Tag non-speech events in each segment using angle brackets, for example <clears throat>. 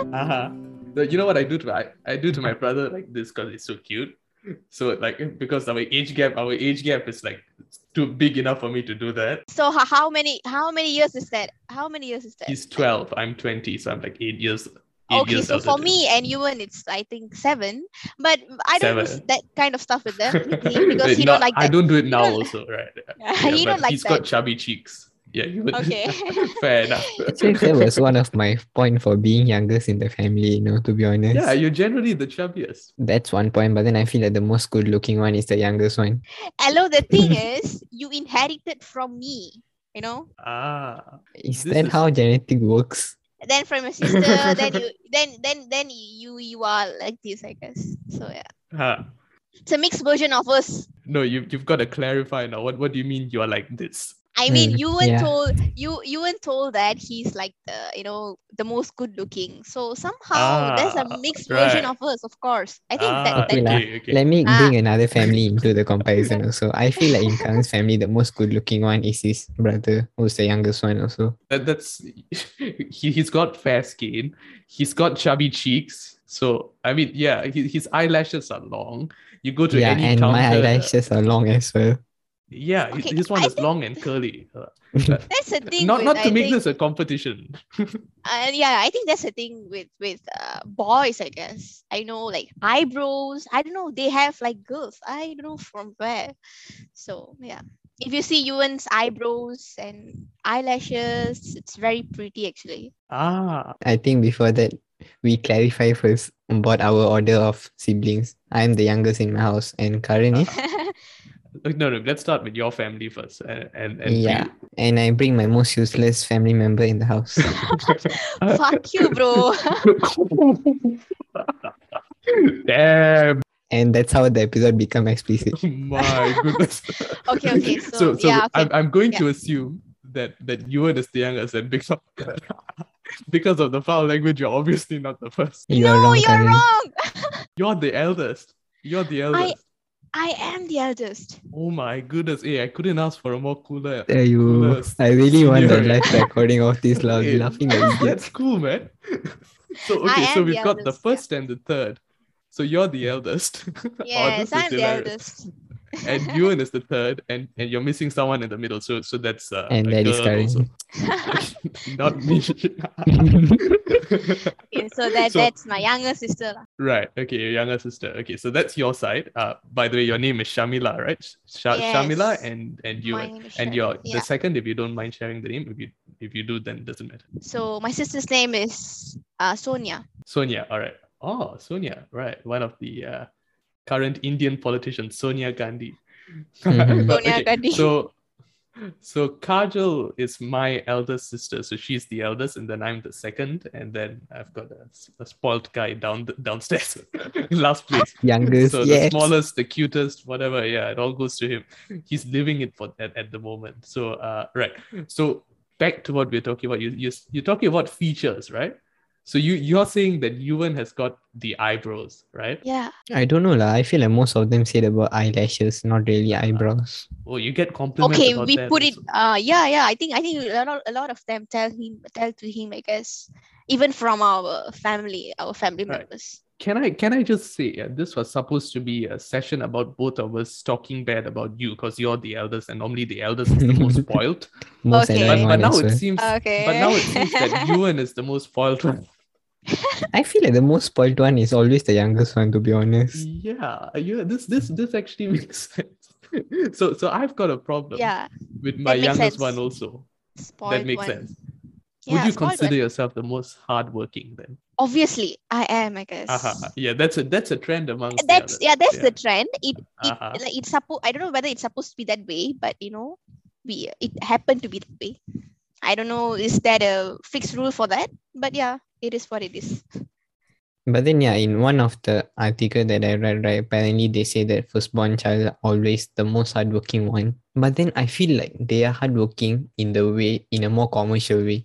Uh-huh. You know what I do to my I do to my brother like this because he's so cute. So like because our age gap, our age gap is like too big enough for me to do that. So how many how many years is that? How many years is that? He's 12, I'm 20, so I'm like eight years. Eight okay, so for than me and Yuvaan, it's I think seven. But I don't do Seven. that kind of stuff with them <laughs> with him because he No, don't like That. I don't do it now also, right? <laughs> Yeah, he don't like he's that. got chubby cheeks. Yeah, you would. Okay. <laughs> Fair enough. <laughs> Actually, that was one of my point for being youngest in the family, you know, to be honest. yeah, you're generally the chubbiest. That's one point, but then I feel like the most good looking one is the youngest one. Hello, the thing <laughs> is, you inherited from me. You know, Ah, Is This that is- how genetic works? then from your sister, then you, then then then you you are like this, I guess. So yeah, huh. it's a mixed version of us. No, you you've got to clarify now. What what do you mean you are like this? I mean, Mm, you weren't yeah. told you you weren't told that he's like the you know the most good looking. So somehow there's a Ah, mixed version of us, of course. I think Ah, that, Okay that lah. okay, okay. Let me Ah. bring another family into the comparison also. I feel like in Karan's family, the most good looking one is his brother, who's the youngest one also. That, that's <laughs> he, he's got fair skin, he's got chubby cheeks. So I mean, yeah, he, his eyelashes are long. You go to yeah, any and counter. my eyelashes are long as well. Yeah, his- Okay, his one I is long and curly. Uh, <laughs> that's the thing. not with, not to I make think, this a competition. <laughs> uh, yeah, I think that's the thing with with uh, boys. I guess I know like eyebrows. I don't know. They have like girls. I don't know from where. So yeah, if you see Yuvaan's eyebrows and eyelashes, it's very pretty actually. Ah, I think before that, we clarify first about our order of siblings. I'm the youngest in my house, and Karan is. <laughs> Uh, no, no. Let's start with your family first, and and, and Yeah, and I bring my most useless family member in the house. <laughs> Fuck you, bro. <laughs> Damn, and that's how the episode become explicit. <laughs> my goodness. Okay, okay, so, so, so yeah, okay. I'm, I'm going yeah. to assume that that Yuvaan is the youngest, and because because of the foul language, you're obviously not the first. You are no, wrong, you're Karan. wrong. You're the eldest. You're the eldest. I am the eldest. Oh my goodness! Hey, I couldn't ask for a more cooler. There you. Coolest I really want the <laughs> senior. live recording of this loud Hey, laughing at idiots. That's cool, man. <laughs> so okay, so we've the got the eldest, yeah. first and the third. So you're the eldest. <laughs> Oh, Yes, this is I'm the hilarious. eldest. And <laughs> Yuvaan is the third, and, and you're missing someone in the middle. So so that's uh, And a that is girl also. <laughs> Not me. Okay, so that So- that's my younger sister. right. Okay, your younger sister. Okay, so that's your side. Uh, by the way, your name is Shamila, right? Sh- Shamila and and My Yuvaan. name is And Shani, your yeah. the second, if you don't mind sharing the name, if you if you do, then it doesn't matter. So my sister's name is uh, Sonia. Sonia. All right. Oh, Sonia. Right. One of the uh, current Indian politician Sonia Gandhi. Mhm. <laughs> But, Sonia Gandhi. So, so Kajal is my eldest sister. So she's the eldest, and then I'm the second, and then I've got a, a spoiled guy down the, downstairs, <laughs> last place. Youngest, So the yes. smallest, the cutest, whatever. Yeah, it all goes to him. He's living it for at, at the moment. So uh, right. So back to what we're talking about. You you you're talking about features, right? So you you're saying that Yuvaan has got the eyebrows, right? Yeah. I don't know lah. I feel like most of them said about eyelashes, not really eyebrows. Oh, you get compliments. Okay, about we that put it. Uh, yeah, yeah. I think I think a lot, a lot of them tell him, tell to him. I guess even from our family, our family Right. members. Can I can I just say uh, this was supposed to be a session about both of us talking bad about you because you're the eldest and normally the eldest is the most <laughs> spoiled. Most Okay. But, but now it seems Okay. but now it seems that Yuvaan is the most spoiled one. I feel like the most spoiled one is always the youngest one, to be honest. Yeah, yeah. This this this actually <laughs> makes sense. so so I've got a problem yeah, with my youngest sense. one also. spoiled that makes one. sense. Yeah, Would you consider one. yourself the most hardworking then? Obviously, I am. I guess. Uh-huh. Yeah, that's a that's a trend among. the That's others. yeah. That's the trend. It it Uh-huh. like it's supposed. I don't know whether it's supposed to be that way, but you know, we it happened to be that way. I don't know. Is that a fixed rule for that? But yeah, it is what it is. But then, yeah, in one of the article that I read, right, apparently they say that firstborn child are always the most hardworking one. But then I feel like they are hardworking in the way, in a more commercial way.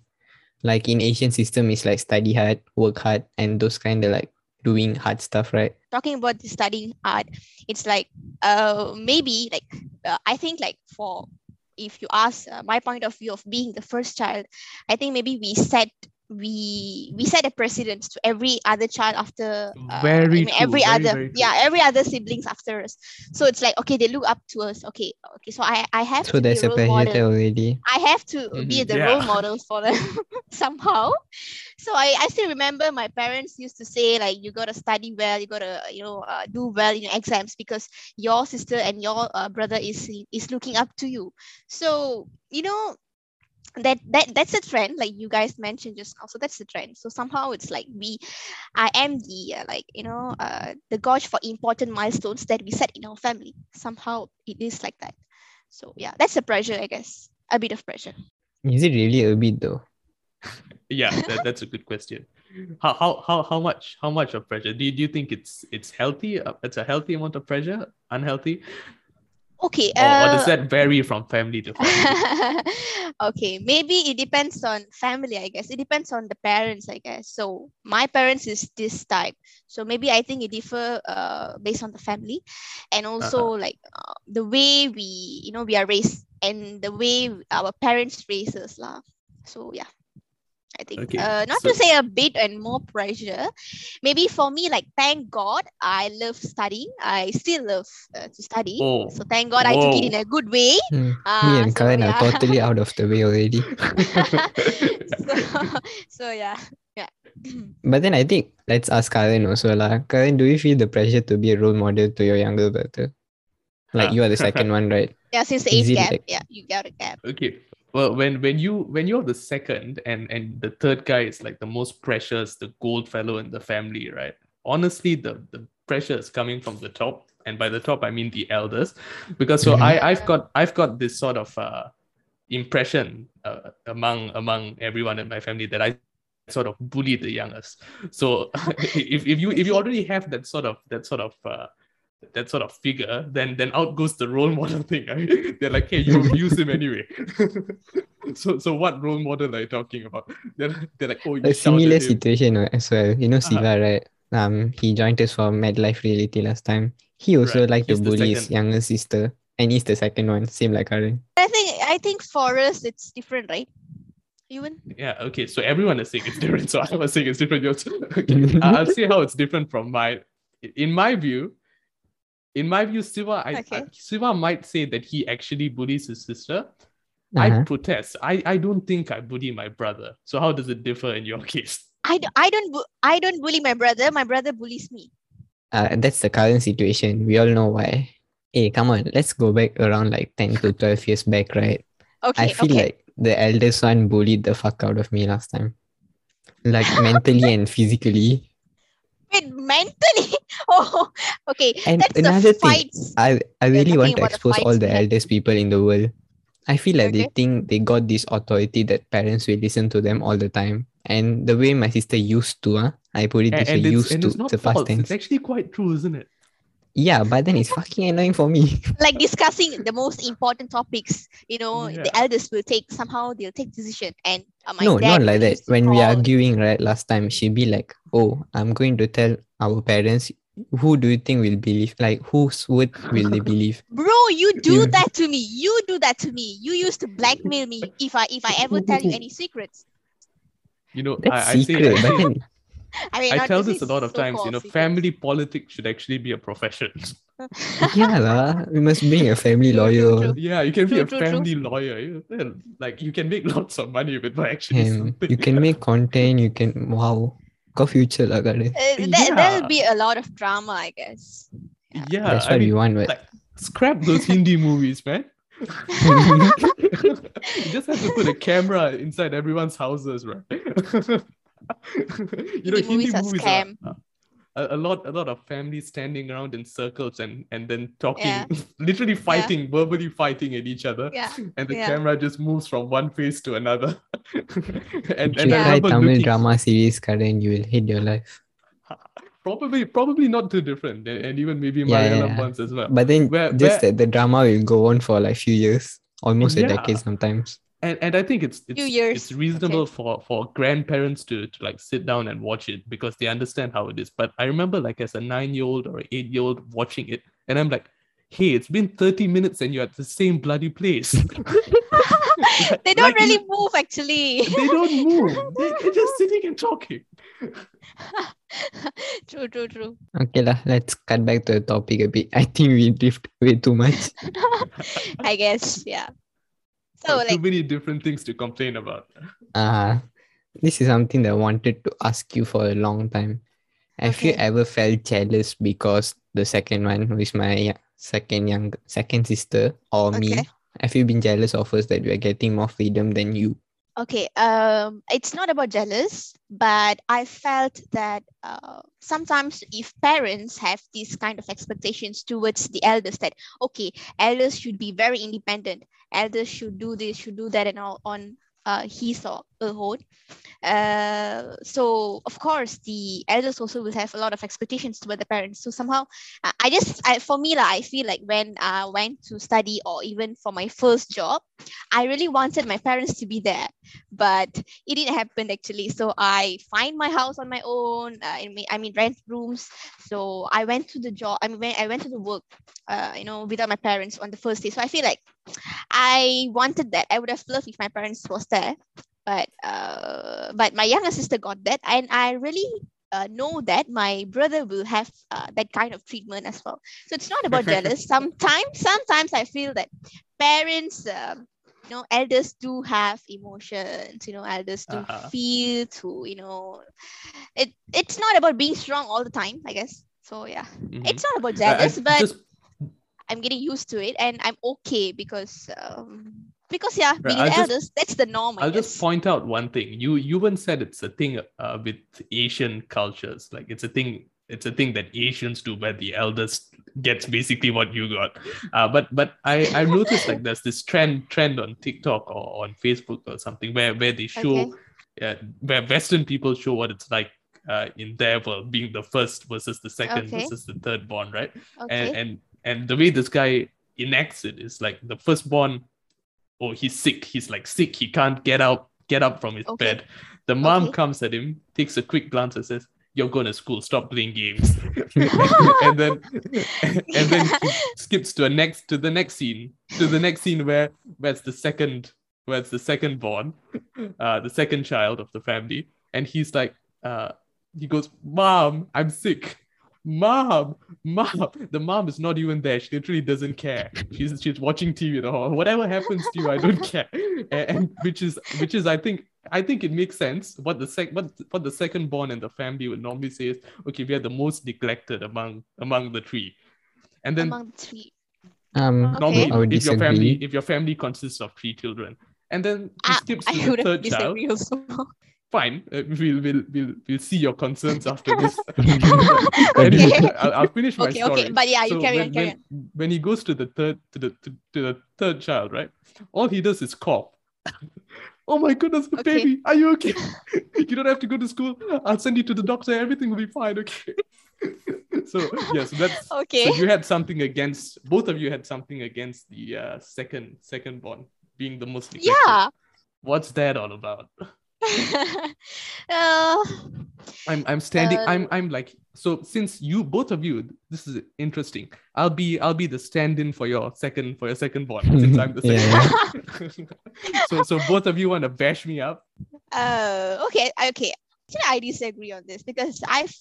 Like in Asian system, it's like study hard, work hard, and those kind of like doing hard stuff, right? talking about the studying hard, it's like uh maybe like uh, i think like for if you ask uh, my point of view of being the first child i think maybe we set we we set a precedence to every other child after uh, Very I mean, true, every very, other very true. yeah every other siblings after us so it's like okay they look up to us okay okay so i i have So to be there's a a role pressure model already. I have to be Mhm, the role yeah. model for them <laughs> somehow. So I, I still remember my parents used to say like you gotta study well, you gotta you know uh, do well in your exams because your sister and your uh, brother is is looking up to you. So you know that that that's a trend like you guys mentioned just now. So that's the trend. So somehow it's like we, I am the uh, like you know uh, the gauge for important milestones that we set in our family. Somehow it is like that. So yeah, that's a pressure, I guess. A bit of pressure. Is it really a bit though? Yeah, that, <laughs> that's a good question. How, how how how much how much of pressure do you, do you think it's it's healthy? Uh, It's a healthy amount of pressure, unhealthy, Okay. or, or does Uh, that vary from family to family? <laughs> okay, maybe it depends on family, I guess. It depends on the parents, I guess. So my parents is this type. So maybe I think it differ uh, based on the family, and also like uh, the way we you know we are raised and the way our parents raise us lah. So yeah. I think Okay, uh, not so- to say a bit and more pressure. Maybe for me, like thank God, I love studying. I still love uh, to study. Oh, So thank God I took it in a good way. Hmm. Me Ah, and so Karan are totally <laughs> out of the way already. so, <laughs> so yeah, yeah. <clears throat> But then I think let's ask Karan also lah. Karan, do you feel the pressure to be a role model to your younger brother? Like Ah. you are the second <laughs> one, right? yeah, since the age gap, like- yeah, you got a gap. Okay. Well, when when you when you're the second and and the third guy is like the most precious, the gold fellow in the family, right? Honestly, the the pressure is coming from the top, and by the top I mean the elders, because so Mhm. I I've got I've got this sort of uh impression uh, among among everyone in my family that I sort of bully the youngest. So <laughs> if, if you if you already have that sort of that sort of uh, that sort of figure, then then out goes the role model <laughs> thing. Right? They're like, hey, you <laughs> abuse him anyway. <laughs> so so what role model are you talking about? They're, they're like, oh, you A similar situation uh, as well. You know Uh-huh. Siva, right? Um, he joined us for MedLife Reality last time. He also Right, liked to he's the bully his younger sister, and he's the second one, same like Karan. I think I think for us it's different, right? Even Yeah, okay. So everyone is saying it's different. So I was saying it's different. Okay. I- I'll see how it's different from my in my view. In my view, Siva, I, Okay. I Siva might say that he actually bullies his sister. I Uh-huh. protest. I, I don't think I bully my brother. So how does it differ in your <laughs> case? I I don't bu- I don't bully my brother. My brother bullies me. Uh, that's the current situation. We all know why. Hey, come on, let's go back around like 10 to 12 years back, right? Okay, I feel okay. like the eldest one bullied the fuck out of me last time. Like <laughs> mentally and physically. Wait, mentally. <laughs> Oh, okay. And That's another the thing. I, I really want to about the expose all the we eldest people in the world. I feel like they think they got this authority that parents will listen to them all the time. And the way my sister used to, huh? I put it And, this way, and it's, used to it's not the past false. tense. It's actually quite true, isn't it? Yeah, but then it's fucking annoying for me. <laughs> like discussing the most important topics you know the elders will take somehow they'll take decision and uh, my no, dad not like that. used to When we call- arguing, right, last time, she'd be like, Oh, I'm going to tell our parents who do you think will believe? Like, whose word will they believe? <laughs> bro you do Yeah. that to me you do that to me you used to blackmail me if i if i ever <laughs> tell you any secrets You know, That's I, I say, secret. I, but then, i mean I tell this a lot of times. You know, secrets. family politics should actually be a profession. <laughs> yeah, lah, we must be a family True, true, lawyer. true. yeah, you can be a true, true. family lawyer. You, like you can make lots of money with actually And something. you can make content, you can, wow, got future lah, Karan. Uh, there, there'll be a lot of drama i guess yeah, That's I what we mean, want, but like scrap those Hindi movies, man. <laughs> you just have to put a camera inside everyone's houses, right? <laughs> <laughs> you know, Hindi Hindi movies are movies scam. are, <laughs> a, a lot, a lot of families standing around in circles and and then talking, Yeah. <laughs> literally fighting, verbally fighting at each other, yeah and the Yeah. camera just moves from one face to another. and If and you I try remember Tamil looking, drama series, Karan, you will hate your life. probably probably not too different, and, and even maybe Yeah, yeah, Malayalam yeah. ones as well. But then Where- just where- that the drama will go on for like a few years, almost a decade sometimes. And and I think it's it's, years, it's reasonable for for grandparents to, to like sit down and watch it because they understand how it is. But I remember like as a nine year old or eight year old watching it, and I'm like, hey, it's been 30 minutes and you're at the same bloody place. <laughs> <laughs> they don't Like, really move actually. they don't move. <laughs> They, they're just sitting and talking. true, true, true. Okay lah, let's cut back to the topic a bit. I think we drift way too much. I guess, yeah. So Too many different things to complain about. Uh this is something that I wanted to ask you for a long time. Have you ever felt jealous because the second one, who is my second young second sister, or me? Have you been jealous of us that we are getting more freedom than you? Okay um it's not about jealous but i felt that uh, sometimes if parents have these kind of expectations towards the elders that okay elders should be very independent elders should do this should do that and all on uh, his or her uh, so of course the elders also will have a lot of expectations toward the parents. So somehow uh, i just I, for me like, i feel like when i went to study or even for my first job i really wanted my parents to be there. But it didn't happen actually. So i find my house on my own uh, I, mean, I mean rent rooms. So i went to the job i mean i went to the work uh, you know without my parents on the first day. So i feel like i wanted that. I would have loved if my parents was there but uh, but my younger sister got that and i really uh, know that my brother will have uh, that kind of treatment as well so it's not about <laughs> jealous sometimes sometimes i feel that parents um, you know elders do have emotions you know elders do Uh-huh. feel to you know it it's not about being strong all the time i guess so yeah Mhm. it's not about I- I jealous but just i'm getting used to it and i'm okay because um because yeah being I'll the just- elders that's the norm I I'll guess. just point out one thing. You you once said it's a thing uh, with Asian cultures. Like it's a thing. It's a thing that Asians do, where the eldest gets basically what you got. Uh, but but I I noticed like there's this trend trend on TikTok or on Facebook or something where where they show Okay. yeah, where Western people show what it's like uh, in their world, being the first versus the second Okay. versus the third born, right? okay and and and the way this guy enacts it is like the firstborn oh he's sick he's like sick he can't get out get up from his Okay. bed the mom Okay. comes at him takes a quick glance and says you're going to school stop playing games <laughs> and then and then he skips to a next to the next scene to the next scene where where's the second where's the second born uh the second child of the family and he's like uh he goes mom i'm sick mom mom the mom is not even there. She literally doesn't care. She's she's watching tv at all whatever happens to you i don't care. And, and which is which is i think i think it makes sense what the sec what, what the second born in the family would normally say is okay we are the most neglected among among the three. And then among the three. Um, normally I would if your family if your family consists of three children. And then he Ah, skips i to the would have third child. also fine. Uh, we'll, we'll we'll we'll see your concerns after this. <laughs> <laughs> Okay. I'll, I'll finish my okay story. Okay but yeah you So carry when, on carry when, on. when he goes to the third to the to, to the third child right all he does is cough. <laughs> Oh my goodness the Okay. baby. Are you okay? You don't have to go to school. I'll send you to the doctor. Everything will be fine okay? So yes that's okay. so you had something against both of you had something against the uh, second second born being the most neglected. yeah. What's that all about uh, <laughs> I'm I'm standing. I'm Uh, I'm like so. Since you both of you, this is interesting. I'll be I'll be the stand-in for your second for your second born since I'm the <laughs> Yeah, second. <laughs> so so both of you want to bash me up. uh okay okay actually i disagree on this because i've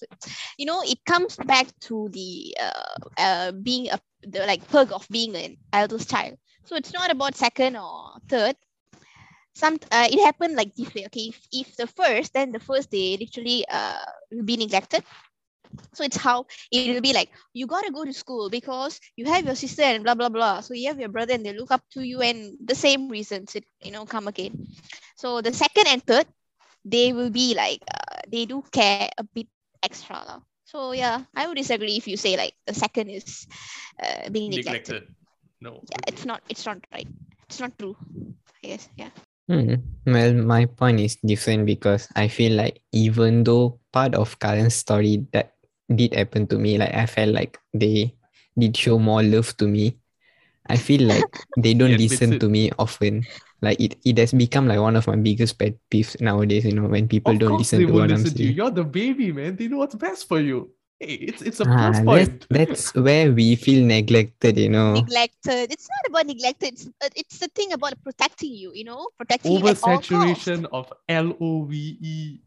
you know it comes back to the uh, uh being a the like perk of being an eldest child so it's not about second or third some uh, it happened like this way okay if, if the first then the first day literally uh will be neglected so it's how it will be like you gotta go to school because you have your sister and blah blah blah so you have your brother and they look up to you and the same reasons it you know come again so the second and third they will be like uh, they do care a bit extra lah. so yeah i would disagree if you say like the second is uh, being neglected. Neglected. No. yeah it's not it's not right it's not true i guess yeah Hmm. Well, my point is different because I feel like even though part of Karan's story that did happen to me, like I felt like they did show more love to me. I feel like <laughs> they don't admits listen to me often. Like it, it has become like one of my biggest pet peeves nowadays, you know, when people Of don't listen to what I'm listen you. saying. You're the baby, man. They know what's best for you. Hey, it's it's a Ah, plus that's, point. that's where we feel neglected, you know. neglected. It's not about neglected. It's, uh, it's the thing about protecting you. You know, protecting you at all costs. Oversaturation of L O V E.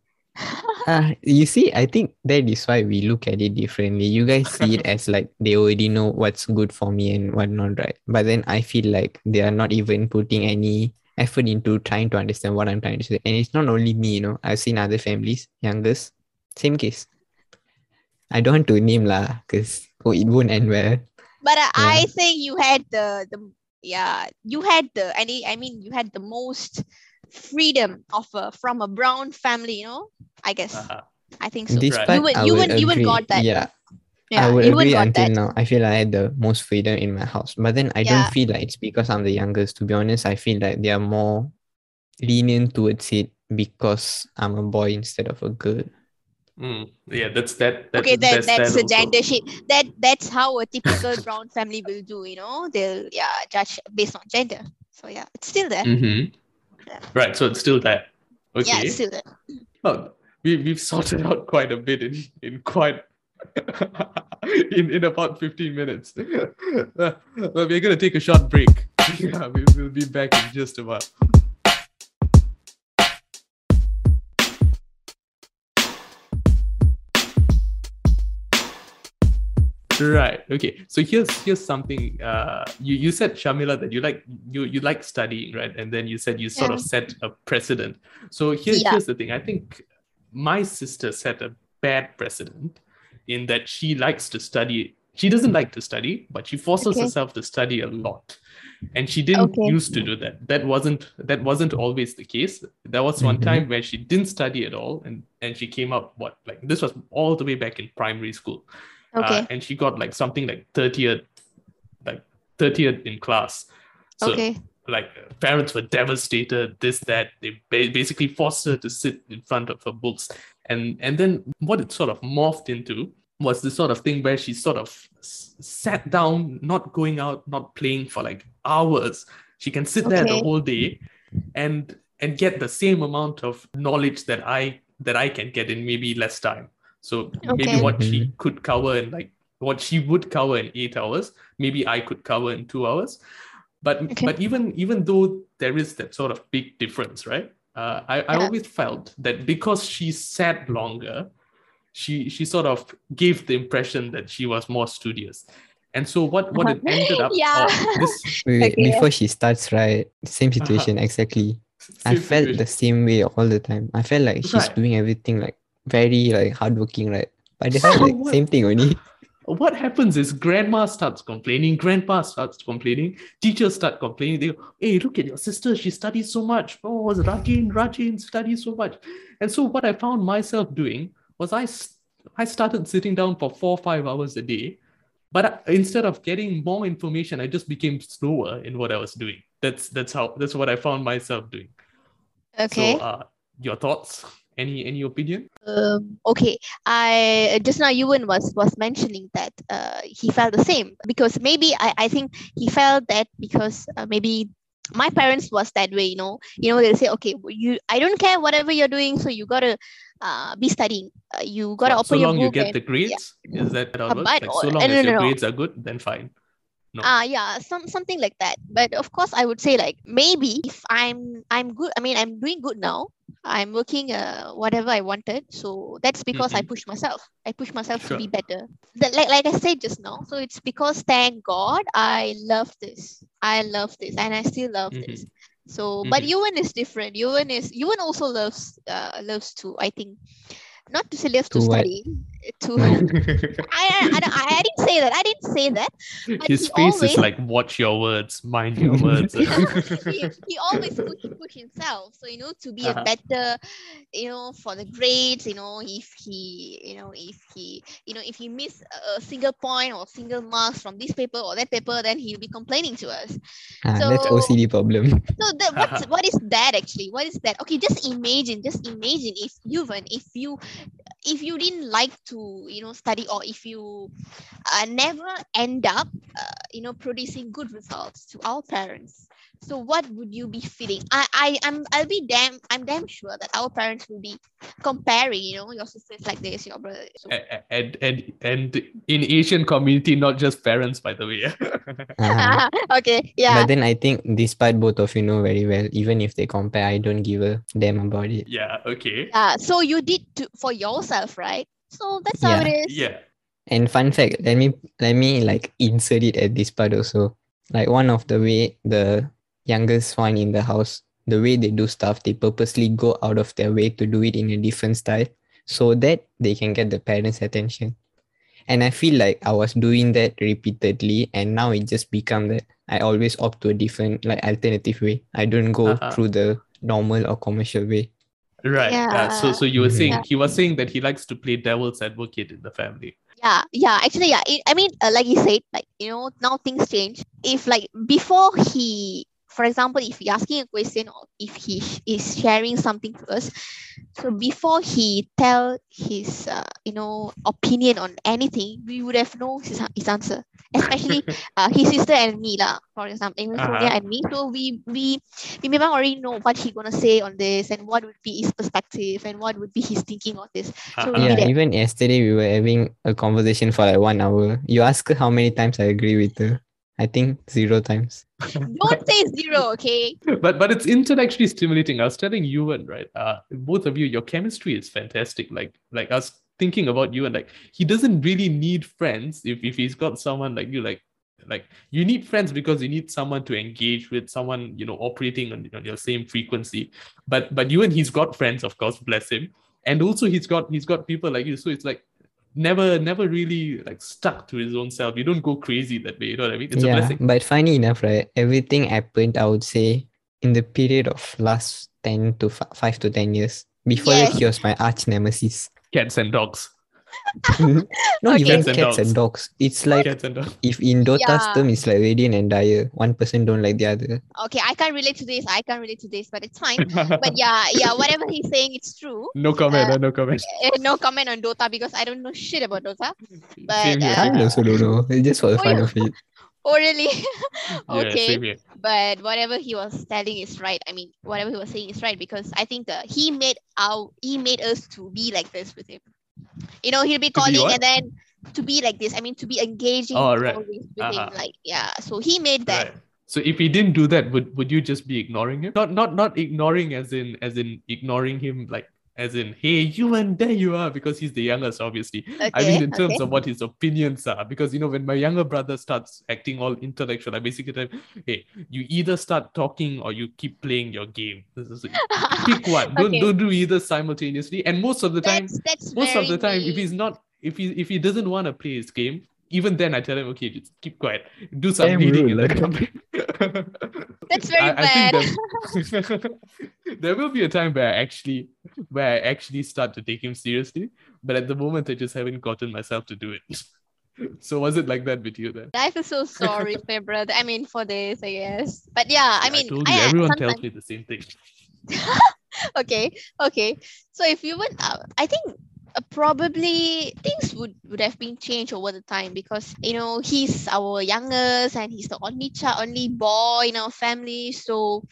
Uh, <laughs> you see, I think that is why we look at it differently. You guys see it <laughs> as like they already know what's good for me and whatnot, right? But then I feel like they are not even putting any effort into trying to understand what I'm trying to say. And it's not only me, you know, I've seen other families, youngest, same case. I don't want to name lah, because oh, it won't end well. But uh, I think you had the the yeah you had the I mean I mean you had the most freedom of a, from a brown family. You know, I guess Uh-huh. I think so. This Right. You would- I you would would- you would got that. Yeah, Yeah, I would you would agree until that. now. I feel I had the most freedom in my house. But then I Yeah. don't feel like it's because I'm the youngest. To be honest, I feel like they are more lenient towards it because I'm a boy instead of a girl. Mm, yeah, that's that. okay, that, that's that's that a gender shit. That that's how a typical brown family will do. You know, they'll yeah judge based on gender. So yeah, it's still there. Mhm. Yeah. Right, so it's still that. Yeah, it's still there. Oh, we we've sorted out quite a bit in in quite <laughs> in in about fifteen minutes. <laughs> Well, we're gonna take a short break. <laughs> Yeah, we, we'll be back in just a Right. Okay. So here's here's something. Uh, you you said Shamila that you like you you like studying, right? And then you said you sort of set a precedent. So here, Yeah. here's the thing. I think my sister set a bad precedent in that she likes to study. She doesn't like to study, but she forces Okay. herself to study a lot. And she didn't Okay. used to do that. That wasn't that wasn't always the case. There was one Mhm. time where she didn't study at all, and and she came up what like this was all the way back in primary school. Okay. Uh, and she got like something like 30th, like 30th in class. So okay. like parents were devastated, this, that. They basically forced her to sit in front of her books. And and then what it sort of morphed into was this sort of thing where she sort of s- sat down, not going out, not playing for like hours. She can sit there the whole day and and get the same amount of knowledge that I that I can get in maybe less time. So maybe Okay. what she mm-hmm. could cover in like what she would cover in eight hours, maybe I could cover in two hours. But Okay. but even even though there is that sort of big difference, right? Uh, I, I Yeah. always felt that because she sat longer, she she sort of gave the impression that she was more studious. And so what what it uh-huh. ended up <laughs> Yeah. this <laughs> Wait, wait, Okay. before she starts, right? Same uh-huh. situation, exactly. I same felt situation. the same way all the time. I felt like she's Right. doing everything like very like hardworking, right? But they have like What? same thing only. <laughs> what happens is grandma starts complaining, grandpa starts complaining, teachers start complaining. They go, hey, look at your sister, she studies so much. Oh, Rajin, Rajin studies so much. And so what I found myself doing was I, I started sitting down for four, or five hours a day. But instead of getting more information, I just became slower in what I was doing. That's that's how that's what I found myself doing. Okay. So uh, your thoughts? Any any opinion? um, okay i just now Yuvaan was was mentioning that uh, he felt the same because maybe i, I think he felt that because uh, maybe my parents was that way you know you know they'll say okay you i don't care whatever you're doing so you gotta uh, be studying uh, you gotta so open your long you get and- the grades? Is that how it Uh, works? but- Like, so uh, long no, as no, your no. grades are good, then fine. No. Ah, yeah, some something like that. But of course, I would say like maybe if I'm I'm good. I mean, I'm doing good now. I'm working uh whatever I wanted. So that's because I Mhm. push myself. I push myself Sure. to be better. That, like like I said just now. So it's because thank God I love this. I love this, and I still love this. So, but Mhm. Yuvaan is different. Yuvaan is Yuvaan also loves uh loves to. I think not to say loves to, To study. To <laughs> <laughs> I, I, I, I didn't say that. I didn't say that. But His face always- is like, watch your words, mind your words. <laughs> he, he always push push himself so you know to be Uh-huh. a better you know for the grades you know if he you know if he you know if he miss a a single point or single marks from this paper or that paper then he'll be complaining to us that's So- OCD problem. so the, what what is that actually what is that okay just imagine just imagine if you if you if you didn't like to you know study or if you uh, never end up uh, you know producing good results to our parents so what would you be feeling i i i'm i'll be damn i'm damn sure that our parents will be comparing you know your sisters like this your brother so, A- a- and and and in Asian community, not just parents, by the way. <laughs> Uh-huh. <laughs> okay yeah But then I think despite both of you know very well, even if they compare, I don't give a damn about it. yeah. Okay. yeah so you did to for yourself right so that's how it is Yeah. And fun fact, let me let me like insert it at this part also. Like one of the way the youngest one in the house, the way they do stuff, they purposely go out of their way to do it in a different style so that they can get the parents' attention. And I feel like I was doing that repeatedly and now it just become that I always opt to a different like alternative way. I don't go Uh-huh. through the normal or commercial way. Right. Yeah. So Yeah. so you were saying Yeah. he was saying that he likes to play devil's advocate in the family. yeah yeah actually yeah it, i mean uh, like you said like you know now things change if like before he for example if he asking a question or if he is sharing something to us so before he tell his uh, you know opinion on anything we would have known his, his answer especially <laughs> uh, his sister and me lah for example even Sonia Uh-huh. and me so we we we may already know what he gonna say on this and what would be his perspective and what would be his thinking on this So Uh-huh. we Yeah, did it. even yesterday we were having a conversation for like one hour. You ask her how many times I agree with her. I think zero times. <laughs> don't say zero okay but but it's intellectually stimulating. I was telling you and right, uh, both of you, your chemistry is fantastic. Like like I was thinking about you and like he doesn't really need friends if if he's got someone like you like like you need friends because you need someone to engage with someone you know operating on, on your same frequency but but you and he's got friends of course bless him and also he's got he's got people like you so it's like never never really like stuck to his own self you don't go crazy that way you know what i mean it's a yeah, blessing but funny enough, right? Everything happened, I would say, in the period of last 10 to f- 5 to 10 years. Before that, Yes. he was my arch nemesis. cats and dogs <laughs> Not Okay. even Cats and cats and dogs. It's like cats and dogs if in Dota's Yeah. term, it's like Radiant and Dire. One person don't like the other. okay i can't relate to this i can't relate to this but it's fine <laughs> but yeah yeah whatever he's saying it's true no comment Uh, no comment <laughs> Eh, no comment on dota because i don't know shit about dota but, same here, uh, I also don't know. It's just for the Oh, fun yeah. of it. oh really okay same here. but whatever he was telling is right i mean whatever he was saying is right because i think uh, he made our he made us to be like this with him you know he'll be To be calling and then to be like this i mean to be engaging Oh, right. always with Uh-huh. him like yeah so he made that Right. So if he didn't do that, would would you just be ignoring him? Not not not ignoring as in as in ignoring him like as in hey you and there you are because he's the youngest obviously. okay I mean in terms okay. of what his opinions are because you know when my younger brother starts acting all intellectual, I basically tell him, hey you either start talking or you keep playing your game. This is <laughs> pick one. Don't Okay. don't do either simultaneously. And most of the time, that's that's most of the time if he's not if he if he doesn't want to play his game even then i tell him okay just keep quiet do some Damn reading rude, and then <laughs> like- That's very I, I bad. there, <laughs> <laughs> there will be a time where i actually where i actually start to take him seriously but at the moment i just haven't gotten myself to do it so was it like that with you then I feel so sorry for your brother. I mean, for this, I guess. But yeah, I mean, told you I, everyone sometimes, tells me the same thing okay, okay. So if you would, uh, I think probably things would would have been changed over the time because you know he's our youngest and he's the only child, only boy in our family. So,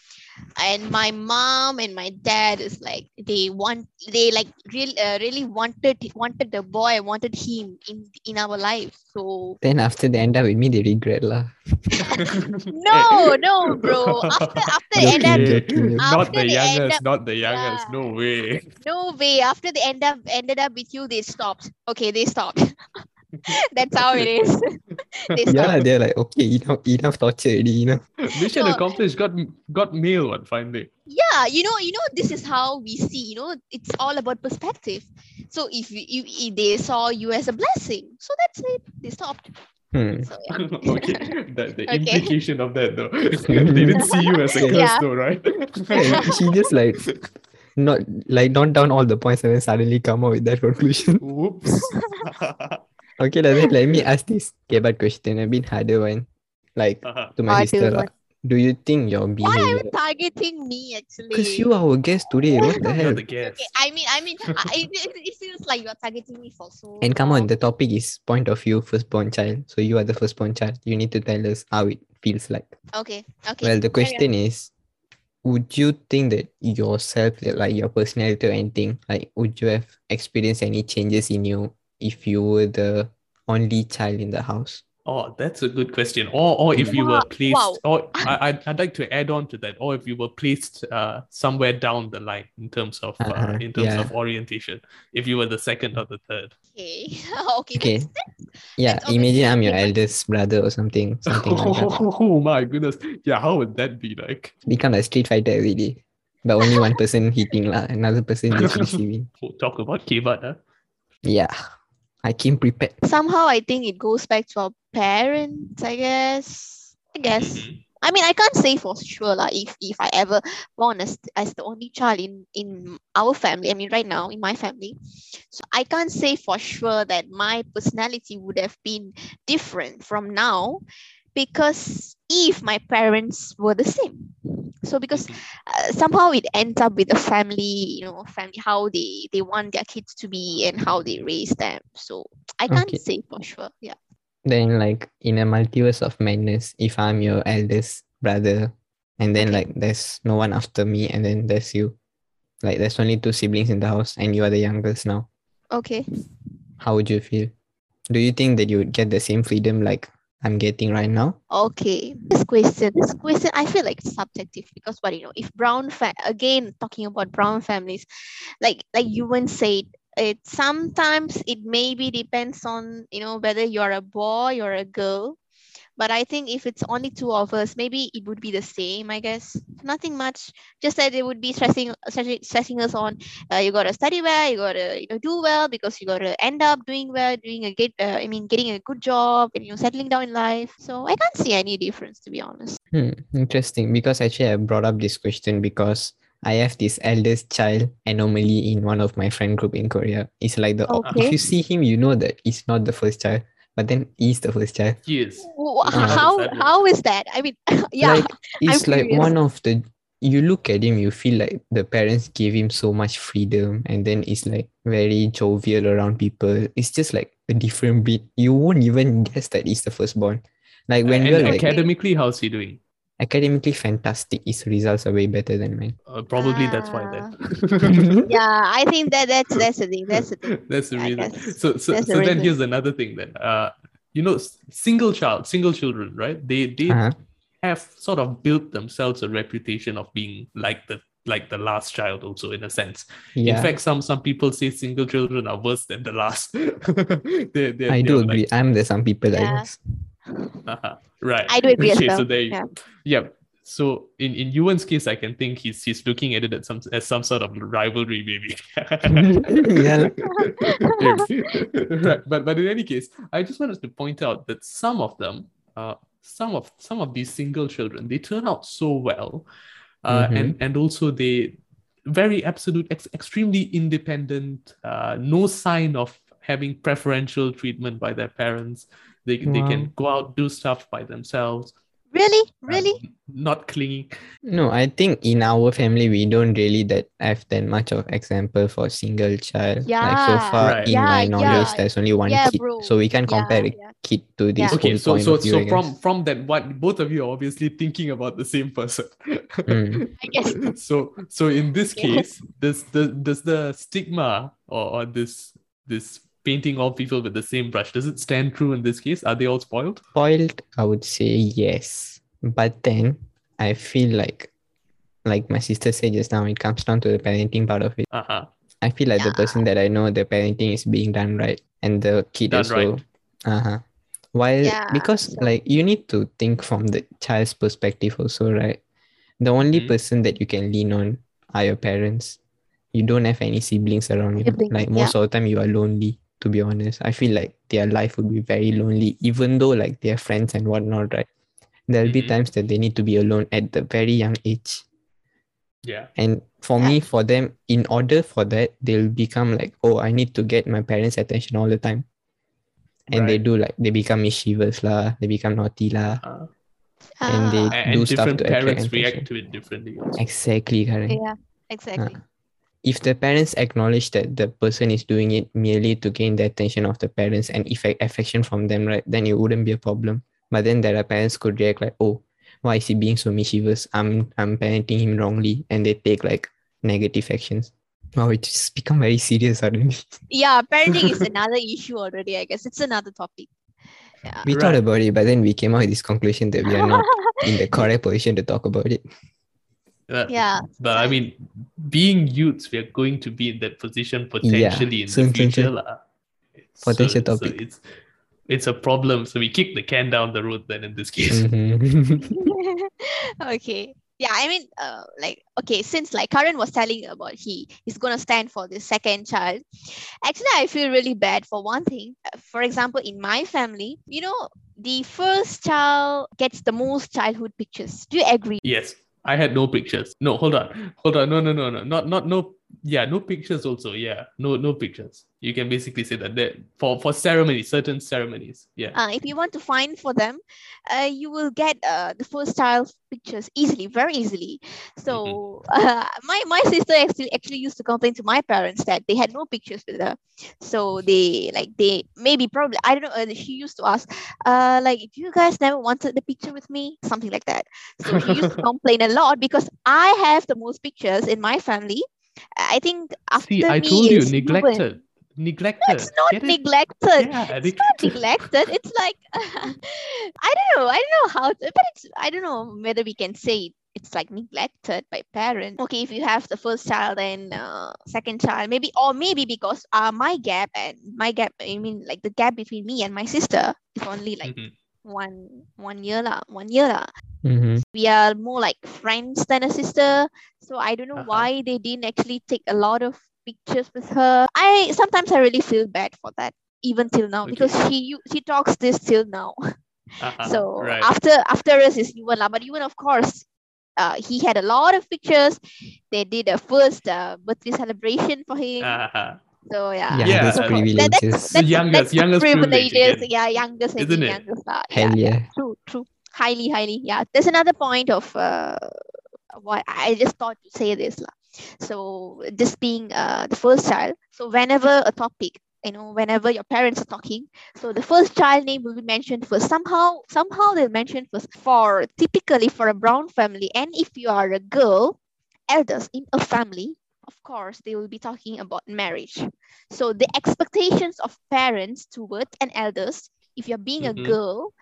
and my mom and my dad is like they want they like really uh, really wanted wanted the boy wanted him in in our life. So Then after they end up with me, they regret lah. <laughs> no, no, bro. After after they end up Joking, Okay. joking. not After the youngest up- not the youngest Yeah. no way No way. After they end up ended up with you, they stopped. Okay, they stopped. <laughs> That's how it is. <laughs> they Yeah, stopped. they're like, okay, enough, enough torture already, you know. <laughs> mission No. accomplished got got mail one fine day Yeah, you know, you know, this is how we see. You know, it's all about perspective. So if, we, if, if they saw you as a blessing, so that's it. They stopped. Hmm. So yeah. okay, the, the Okay. implication of that though, they didn't see you as a curse Yeah. though, right? Yeah, she just like not like not down all the points and then suddenly come out with that conclusion. <laughs> Whoops. <laughs> Okay, let me let me ask this. Okay, but question a bit harder one. Like Uh-huh. to my Harder sister. lah. do you think your Why are you targeting me actually? Because you are our guest today. What the You're hell? the guest. Okay, I mean, I mean, <laughs> I, it, it feels like you're targeting me for so. And come on, the topic is point of view, firstborn child. So you are the firstborn child. You need to tell us how it feels like. Okay, okay. Well, the carry on. question is, would you think that yourself, like your personality or anything, like would you have experienced any changes in you if you were the only child in the house? Oh, that's a good question. Or, or if you were Wow, placed, wow. or I, I'd, I'd like to add on to that, or if you were placed uh, somewhere down the line in terms of uh, Uh-huh, in terms yeah. of orientation, if you were the second or the third. Okay, <laughs> okay. Okay. that's- that's- Yeah, That's obviously imagine I'm your eldest brother or something, something like that. <laughs> Oh my goodness! Yeah, how would that be like? Become a street fighter every day. But only one person <laughs> hitting lah, another person just receiving. Oh, talk about Kevat, huh? Yeah. I came prepared. somehow I think it goes back to our parents. I guess. I guess. Mhm. I mean, I can't say for sure like if if I ever born as as the only child in in our family. I mean, right now in my family, so I can't say for sure that my personality would have been different from now, because if my parents were the same, so because Mhm. uh, somehow it ends up with the family, you know, family how they they want their kids to be and how they raise them. So I can't Okay. say for sure. Yeah. Then like in a multiverse of madness, if I'm your eldest brother, and then like there's no one after me, and then there's you. Like there's only two siblings in the house and you are the youngest now. Okay. How would you feel? Do you think that you would get the same freedom like I'm getting right now? Okay, this question, this question, I feel like subjective because what you know, if brown fa- again talking about brown families, like like you Yuvaan said, it sometimes it maybe depends on you know whether you're a boy or a girl. But I think if it's only two of us, maybe it would be the same. I guess nothing much. Just that it would be stressing stressing, us on. Uh, you gotta study well. You gotta you know do well because you gotta end up doing well, doing a get. Uh, I mean, getting a good job and you know settling down in life. So I can't see any difference to be honest. Hmm, interesting. Because actually I brought up this question because I have this eldest child anomaly in one of my friend group in Korea. It's like the Okay. if you see him, you know that he's not the first child, but then he's the first child. He is. How How does that work? how is that? I mean, <laughs> yeah. Like it's like curious. one of the you look at him, you feel like the parents gave him so much freedom, and then it's like very jovial around people. It's just like a different breed. You won't even guess that he's the firstborn. Like when and you're like academically, how's he doing? Academically fantastic, his results are way better than mine. Uh, probably that's why then. <laughs> yeah, I think that that's that's the thing. That's the thing. <laughs> That's the I reason. guess So so, that's the so then reason. here's another thing then. Uh you know, single child, single children, right? They they Uh-huh. have sort of built themselves a reputation of being like the like the last child also in a sense. Yeah. In fact, some some people say single children are worse than the last. <laughs> they, they, I they're do like- agree. I'm the some people, I guess. Uh-huh. Right. I do agree as okay, well. So there you Yeah. yeah. So in, in Yuvaan's case, I can think he's he's looking at it as some as some sort of rivalry, maybe. <laughs> Yeah. <laughs> right. But but in any case, I just wanted to point out that some of them, uh, some of some of these single children, they turn out so well, uh, Mhm. and and also they very absolute, ex- extremely independent, uh, no sign of having preferential treatment by their parents. They, they can go out do stuff by themselves. Really, uh, really. not clinging. No, I think in our family we don't really that have that much of example for single child. Like so Yeah. far Right. in my Yeah, knowledge, yeah. there's only one Yeah, kid. bro. So we can compare Yeah, the yeah. kid to this Yeah. Okay, so so view. so from from that, what both of you are obviously thinking about the same person. Mm. I guess. <laughs> so so in this Yeah. case, does the does the stigma or, or this this painting all people with the same brush does it stand true in this case? Are they all spoiled? Spoiled, I would say yes. But then I feel like like my sister said just now, it comes down to the parenting part of it. Uh huh. I feel like the person that I know, the parenting is being done right, and the kid Done also. right. Uh huh. While Yeah, because so- like you need to think from the child's perspective also, right? The only Mhm. person that you can lean on are your parents. You don't have any siblings around you. Siblings, Like most of the time, you are lonely. To be honest, I feel like their life would be very lonely, even though like they have friends and whatnot, right? There'll be Mhm. times that they need to be alone at the very young age. Yeah. And for me, for them, in order for that, they'll become like, oh, I need to get my parents' attention all the time. And they do like they become mischievous lah, they become naughty lah. Uh, and they and, do and stuff different to attract parents attention. react to it differently. Also. Exactly, correct. yeah, exactly. If the parents acknowledge that the person is doing it merely to gain the attention of the parents and effect affection from them, right, then it wouldn't be a problem. But then there are parents could react like, oh, why is he being so mischievous? I'm I'm parenting him wrongly, and they take like negative actions. Wow, it just become very serious suddenly. <laughs> yeah, parenting is another issue already. I guess it's another topic. Yeah. we thought about it, but then we came out with this conclusion that we are not in the correct position to talk about it. Uh, yeah. But I mean, being youths, we are going to be in that position Yeah, potentially in soon, the future. soon. lah. Potential So- so it's it's a problem. So we kick the can down the road then in this case. Mhm. <laughs> <laughs> okay. Yeah, I mean, uh, like, okay, since like Karan was telling about he is gonna stand for the second child, actually, I feel really bad for one thing. Uh, For example, in my family, you know, the first child gets the most childhood pictures. Do you agree? Yes. I had no pictures. No, hold on. Hold on. No, no, no, no. Not not no yeah, no pictures also. Yeah. No, no pictures. You can basically say that that for for ceremonies, certain ceremonies. Yeah. Uh, if you want to find for them, uh, you will get uh, the first style pictures easily, very easily. So <laughs> uh, my my sister actually actually used to complain to my parents that they had no pictures with her. So they like they maybe probably I don't know. Uh, she used to ask, uh, like if you guys never wanted the picture with me, something like that. So she used to <laughs> complain a lot because I have the most pictures in my family. I think after See, I me told you, neglected. Neglected. It's not Get it? neglected Yeah, it's not neglected. It's like <laughs> I don't know. I don't know how, to, but it's I don't know whether we can say it, it's like neglected by parents. Okay, if you have the first child and uh, second child, maybe or maybe because uh my gap and my gap. I mean, like the gap between me and my sister is only like Mhm. One one year lah, one year lah. Mhm. We are more like friends than a sister, so I don't know Uh-huh. why they didn't actually take a lot of pictures with her. I sometimes I really feel bad for that even till now Okay. because she she talks this till now. Uh-huh, so right. after after us is Yuvaan lah, but Yuvaan of course. Uh, he had a lot of pictures. They did a first uh, birthday celebration for him. Uh-huh. So yeah, Yeah, Yeah, those uh, privileges. The youngest- youngest privileges. again. Yeah, youngest Isn't it? youngest. lah. Hell yeah, yeah. true, true. Highly, highly. Yeah. There's another point of uh, what I just thought to say this. lah. So this being uh, the first child. So whenever a topic, you know, whenever your parents are talking, so the first child name will be mentioned first. Somehow, somehow they'll mention first. For typically for a brown family, and if you are a girl, elders in a family, of course, they will be talking about marriage. So the expectations of parents towards an elders, if you're being Mhm. a girl,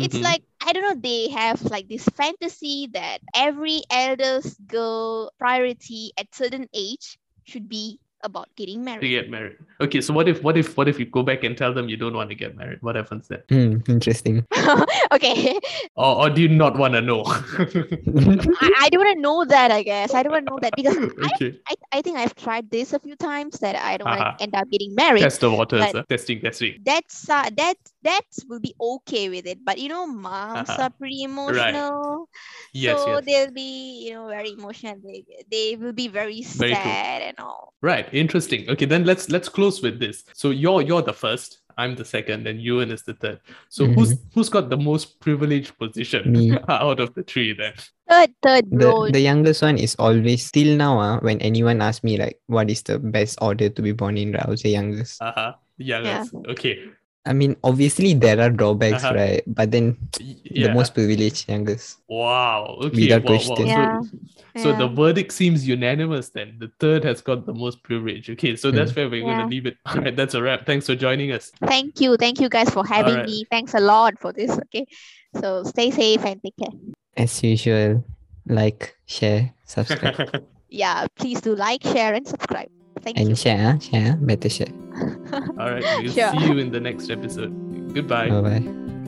it's Mhm. like I don't know, they have like this fantasy that every eldest girl priority at certain age should be about getting married. to married. get married. Okay, so what if what if what if you go back and tell them you don't want to get married? What happens then? Hmm, interesting. <laughs> okay. Or, or do you not want to know? <laughs> I, I don't want to know that, I guess. I don't want to know that because <laughs> I, okay. I, I think I've tried this a few times that I don't want Uh-huh. to end up getting married. Test the waters. uh, testing, testing. That's uh, that that will be okay with it. But you know, moms Uh-huh. are pretty emotional. Yes, so yes. they'll be, you know, very emotional. They, they will be very Very true. sad and all. Right. Interesting. Okay, then let's let's close with this. So you're you're the first, I'm the second, and Yuvaan is the third. So who's who's got the most privileged position Me. <laughs> out of the three then? Third, third, the bro. the youngest one is always still now uh, when anyone asks me like what is the best order to be born in right, I would say youngest Uh-huh. Youngest. Okay. I mean obviously there are drawbacks Uh-huh. right but then Y- the most privileged youngest Wow. Okay. Without wow, wow. question. Yeah. So, so the verdict seems unanimous then. The third has got the most privilege. Okay, so that's where we're Yeah. gonna leave it. <laughs> All right, that's a wrap. Thanks for joining us. Thank you. Thank you guys for having Alright. me. Thanks a lot for this. Okay. So stay safe and take care. as usual like share subscribe <laughs> Yeah. Please do like, share, and subscribe. Thank and you. share share better share All right, we'll <laughs> Sure. see you in the next episode. Goodbye. bye bye